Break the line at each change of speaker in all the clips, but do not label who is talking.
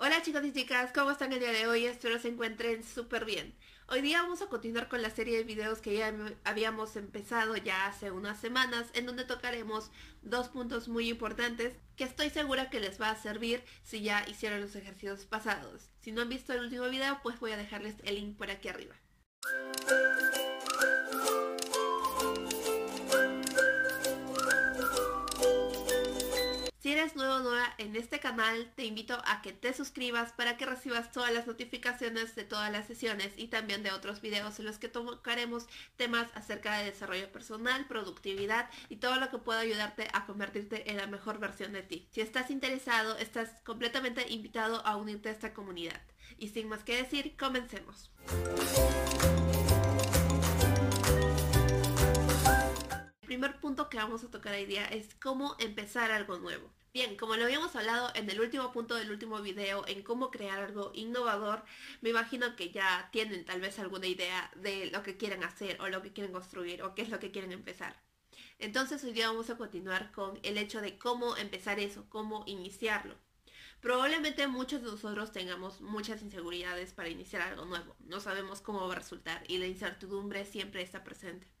Hola chicos y chicas, ¿cómo están el día de hoy? Espero se encuentren súper bien. Hoy día vamos a continuar con la serie de videos que ya habíamos empezado ya hace unas semanas en donde tocaremos dos puntos muy importantes que estoy segura que les va a servir si ya hicieron los ejercicios pasados. Si no han visto el último video pues voy a dejarles el link por aquí arriba. Eres nuevo nueva en este canal, te invito a que te suscribas para que recibas todas las notificaciones de todas las sesiones y también de otros videos en los que tocaremos temas acerca de desarrollo personal, productividad y todo lo que pueda ayudarte a convertirte en la mejor versión de ti. Si estás interesado, estás completamente invitado a unirte a esta comunidad. Y sin más que decir, comencemos. Primer punto que vamos a tocar hoy día es cómo empezar algo nuevo. Bien, como lo habíamos hablado en el último punto del último video en cómo crear algo innovador, me imagino que ya tienen tal vez alguna idea de lo que quieren hacer o lo que quieren construir o qué es lo que quieren empezar. Entonces hoy día vamos a continuar con el hecho de cómo empezar eso, cómo iniciarlo. Probablemente muchos de nosotros tengamos muchas inseguridades para iniciar algo nuevo. No sabemos cómo va a resultar y la incertidumbre siempre está presente.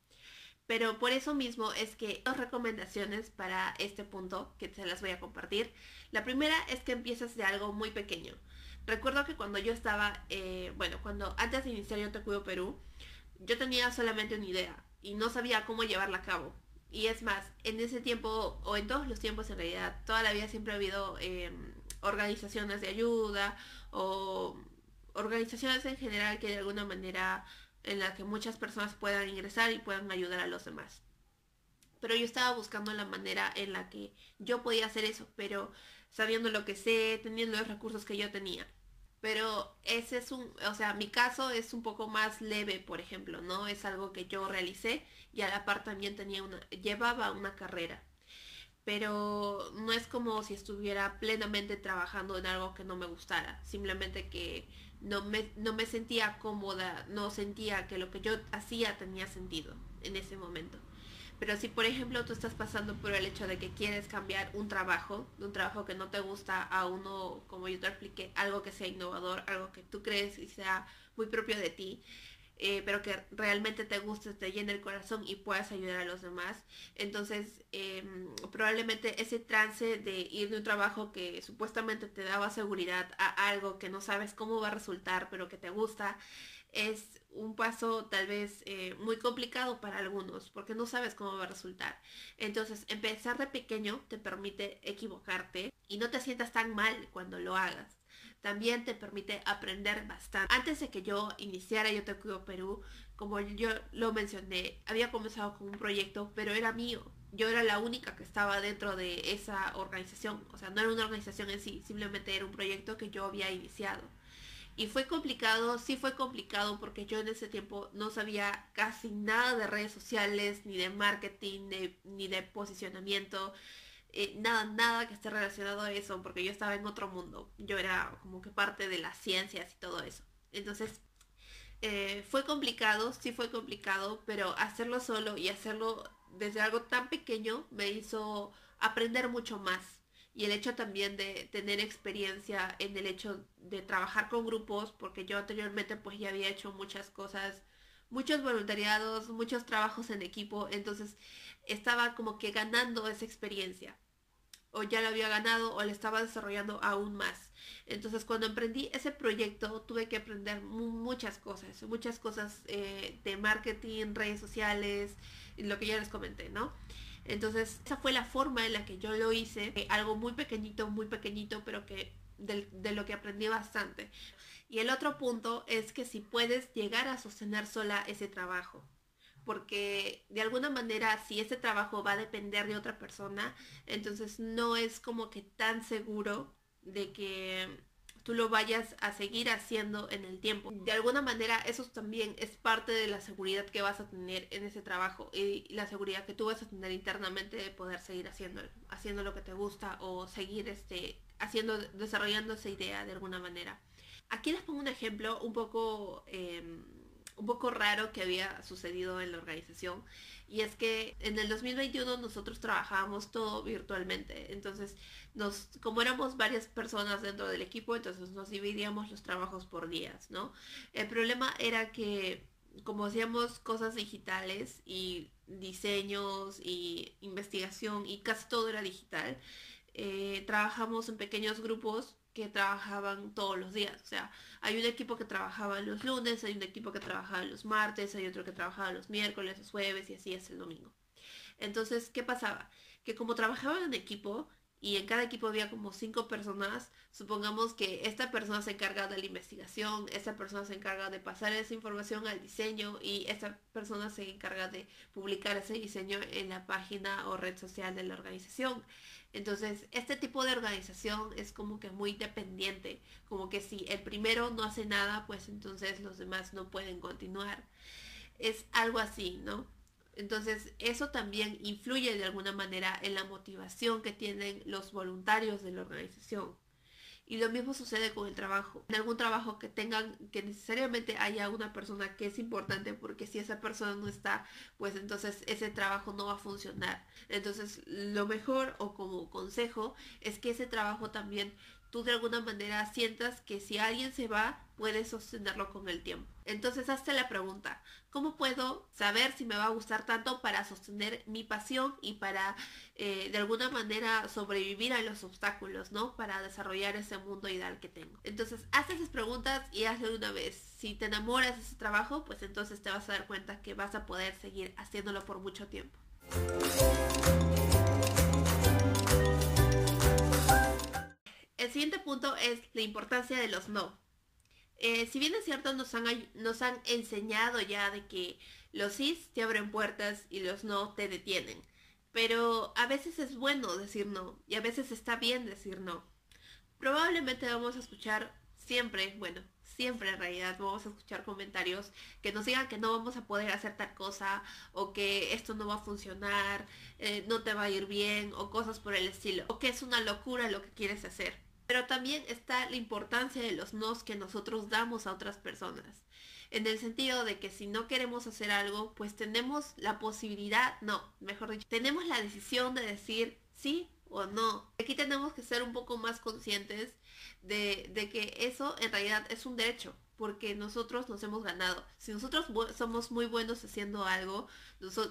Pero por eso mismo es que dos recomendaciones para este punto que te las voy a compartir. La primera es que empieces de algo muy pequeño. Recuerdo que cuando yo estaba, eh, bueno, cuando antes de iniciar Yo Te Cuido Perú, yo tenía solamente una idea y no sabía cómo llevarla a cabo. Y es más, en ese tiempo, o en todos los tiempos en realidad, toda la vida siempre ha habido em, organizaciones de ayuda o organizaciones en general que de alguna manera en la que muchas personas puedan ingresar y puedan ayudar a los demás. Pero yo estaba buscando la manera en la que yo podía hacer eso, pero sabiendo lo que sé, teniendo los recursos que yo tenía. Pero ese es un, o sea, mi caso es un poco más leve, por ejemplo, ¿no? Es algo que yo realicé y a la par también tenía una, llevaba una carrera. Pero no es como si estuviera plenamente trabajando en algo que no me gustara. Simplemente que no me, no me sentía cómoda, no sentía que lo que yo hacía tenía sentido en ese momento. Pero si por ejemplo tú estás pasando por el hecho de que quieres cambiar un trabajo, de un trabajo que no te gusta a uno, como yo te expliqué, algo que sea innovador, algo que tú crees y sea muy propio de ti, eh, pero que realmente te guste, te llene el corazón y puedas ayudar a los demás. Entonces, em, probablemente ese trance de ir de un trabajo que supuestamente te daba seguridad a algo que no sabes cómo va a resultar, pero que te gusta, es un paso tal vez eh, muy complicado para algunos porque no sabes cómo va a resultar. Entonces, empezar de pequeño te permite equivocarte y no te sientas tan mal cuando lo hagas también te permite aprender bastante. Antes de que yo iniciara Yo Te Cuido Perú, como yo lo mencioné, había comenzado con un proyecto, pero era mío. Yo era la única que estaba dentro de esa organización. O sea, no era una organización en sí, simplemente era un proyecto que yo había iniciado. Y fue complicado, sí fue complicado porque yo en ese tiempo no sabía casi nada de redes sociales, ni de marketing, ni de posicionamiento. Eh, nada, nada que esté relacionado a eso, porque yo estaba en otro mundo. Yo era como que parte de las ciencias y todo eso. Entonces, eh, fue complicado, sí fue complicado, pero hacerlo solo y hacerlo desde algo tan pequeño me hizo aprender mucho más. Y el hecho también de tener experiencia en el hecho de trabajar con grupos, porque yo anteriormente pues ya había hecho muchas cosas, muchos voluntariados, muchos trabajos en equipo, entonces estaba como que ganando esa experiencia. O ya lo había ganado o le estaba desarrollando aún más. Entonces cuando emprendí ese proyecto tuve que aprender muchas cosas, muchas cosas eh, de marketing, redes sociales, lo que ya les comenté, ¿no? Entonces esa fue la forma en la que yo lo hice, eh, algo muy pequeñito, muy pequeñito, pero que de lo que aprendí bastante. Y el otro punto es que si puedes llegar a sostener sola ese trabajo, porque de alguna manera si ese trabajo va a depender de otra persona, entonces no es como que tan seguro de que tú lo vayas a seguir haciendo en el tiempo. De alguna manera eso también es parte de la seguridad que vas a tener en ese trabajo y la seguridad que tú vas a tener internamente de poder seguir haciendo, haciendo lo que te gusta o seguir este, haciendo, desarrollando esa idea de alguna manera. Aquí les pongo un ejemplo un poco... Em, un poco raro que había sucedido en la organización y es que en el 2021 nosotros trabajábamos todo virtualmente entonces nos como éramos varias personas dentro del equipo entonces nos dividíamos los trabajos por días no el problema era que como hacíamos cosas digitales y diseños y investigación y casi todo era digital eh, trabajamos en pequeños grupos que trabajaban todos los días. O sea, hay un equipo que trabajaba los lunes, hay un equipo que trabajaba los martes, hay otro que trabajaba los miércoles, los jueves y así es el domingo. Entonces, ¿qué pasaba? Que como trabajaban en equipo y en cada equipo había como cinco personas, supongamos que esta persona se encarga de la investigación, esta persona se encarga de pasar esa información al diseño y esta persona se encarga de publicar ese diseño en la página o red social de la organización. Entonces, este tipo de organización es como que muy dependiente, como que si el primero no hace nada, pues entonces los demás no pueden continuar. Es algo así, ¿no? Entonces, eso también influye de alguna manera en la motivación que tienen los voluntarios de la organización. Y lo mismo sucede con el trabajo. En algún trabajo que tengan, que necesariamente haya una persona que es importante porque si esa persona no está, pues entonces ese trabajo no va a funcionar. Entonces lo mejor o como consejo es que ese trabajo también tú de alguna manera sientas que si alguien se va, puedes sostenerlo con el tiempo. Entonces hazte la pregunta, ¿cómo puedo saber si me va a gustar tanto para sostener mi pasión y para eh, de alguna manera sobrevivir a los obstáculos, ¿no? Para desarrollar ese mundo ideal que tengo. Entonces haz esas preguntas y hazlo de una vez. Si te enamoras de ese trabajo, pues entonces te vas a dar cuenta que vas a poder seguir haciéndolo por mucho tiempo. El siguiente punto es la importancia de los no. Eh, si bien es cierto, nos han, nos han enseñado ya de que los sí te abren puertas y los no te detienen. Pero a veces es bueno decir no y a veces está bien decir no. Probablemente vamos a escuchar siempre, bueno, siempre en realidad vamos a escuchar comentarios que nos digan que no vamos a poder hacer tal cosa o que esto no va a funcionar, eh, no te va a ir bien o cosas por el estilo. O que es una locura lo que quieres hacer. Pero también está la importancia de los nos que nosotros damos a otras personas. En el sentido de que si no queremos hacer algo, pues tenemos la posibilidad, no, mejor dicho, tenemos la decisión de decir sí o no. Aquí tenemos que ser un poco más conscientes de, de que eso en realidad es un derecho porque nosotros nos hemos ganado. Si nosotros somos muy buenos haciendo algo,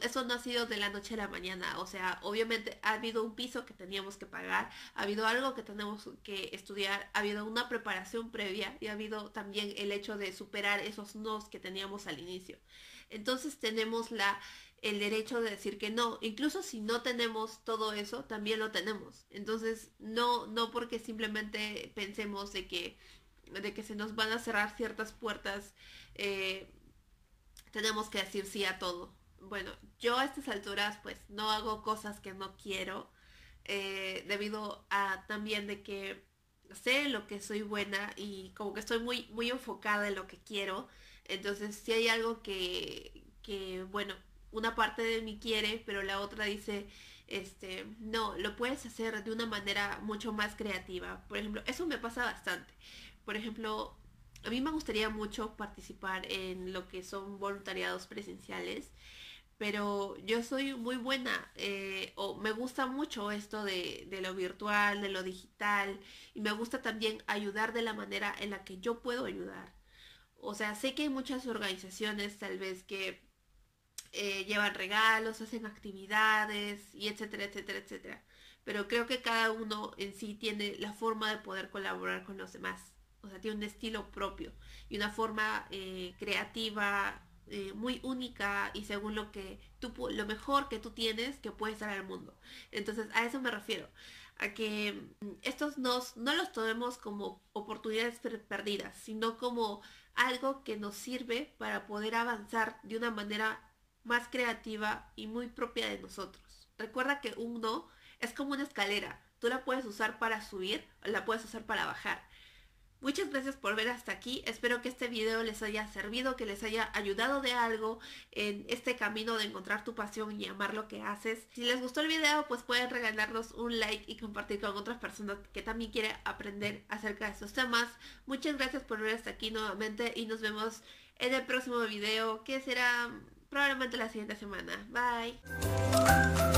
eso no ha sido de la noche a la mañana. O sea, obviamente ha habido un piso que teníamos que pagar, ha habido algo que tenemos que estudiar, ha habido una preparación previa y ha habido también el hecho de superar esos nos que teníamos al inicio. Entonces tenemos la el derecho de decir que no, incluso si no tenemos todo eso, también lo tenemos. Entonces, no no porque simplemente pensemos de que de que se nos van a cerrar ciertas puertas, eh, tenemos que decir sí a todo. Bueno, yo a estas alturas pues no hago cosas que no quiero, eh, debido a también de que sé lo que soy buena y como que estoy muy, muy enfocada en lo que quiero. Entonces si hay algo que, que, bueno, una parte de mí quiere, pero la otra dice, este, no, lo puedes hacer de una manera mucho más creativa. Por ejemplo, eso me pasa bastante. Por ejemplo, a mí me gustaría mucho participar en lo que son voluntariados presenciales, pero yo soy muy buena eh, o me gusta mucho esto de, lo virtual, de lo digital y me gusta también ayudar de la manera en la que yo puedo ayudar. O sea, sé que hay muchas organizaciones tal vez que eh, llevan regalos, hacen actividades y etcétera, etcétera, etcétera. Pero creo que cada uno en sí tiene la forma de poder colaborar con los demás o sea, tiene un estilo propio y una forma eh, creativa eh, muy única y según lo que tú, lo mejor que tú tienes que puedes dar al mundo. Entonces, a eso me refiero, a que mm, estos nos, no los tomemos como oportunidades perdidas, sino como algo que nos sirve para poder avanzar de una manera más creativa y muy propia de nosotros. Recuerda que un no es como una escalera. Tú la puedes usar para subir la puedes usar para bajar Muchas gracias por ver hasta aquí. Espero que este video les haya servido, que les haya ayudado de algo en este camino de encontrar tu pasión y amar lo que haces. Si les gustó el video, pues pueden regalarnos un like y compartir con otras personas que también quieren aprender acerca de estos temas. Muchas gracias por ver hasta aquí nuevamente y nos vemos en el próximo video que será probablemente la siguiente semana. Bye.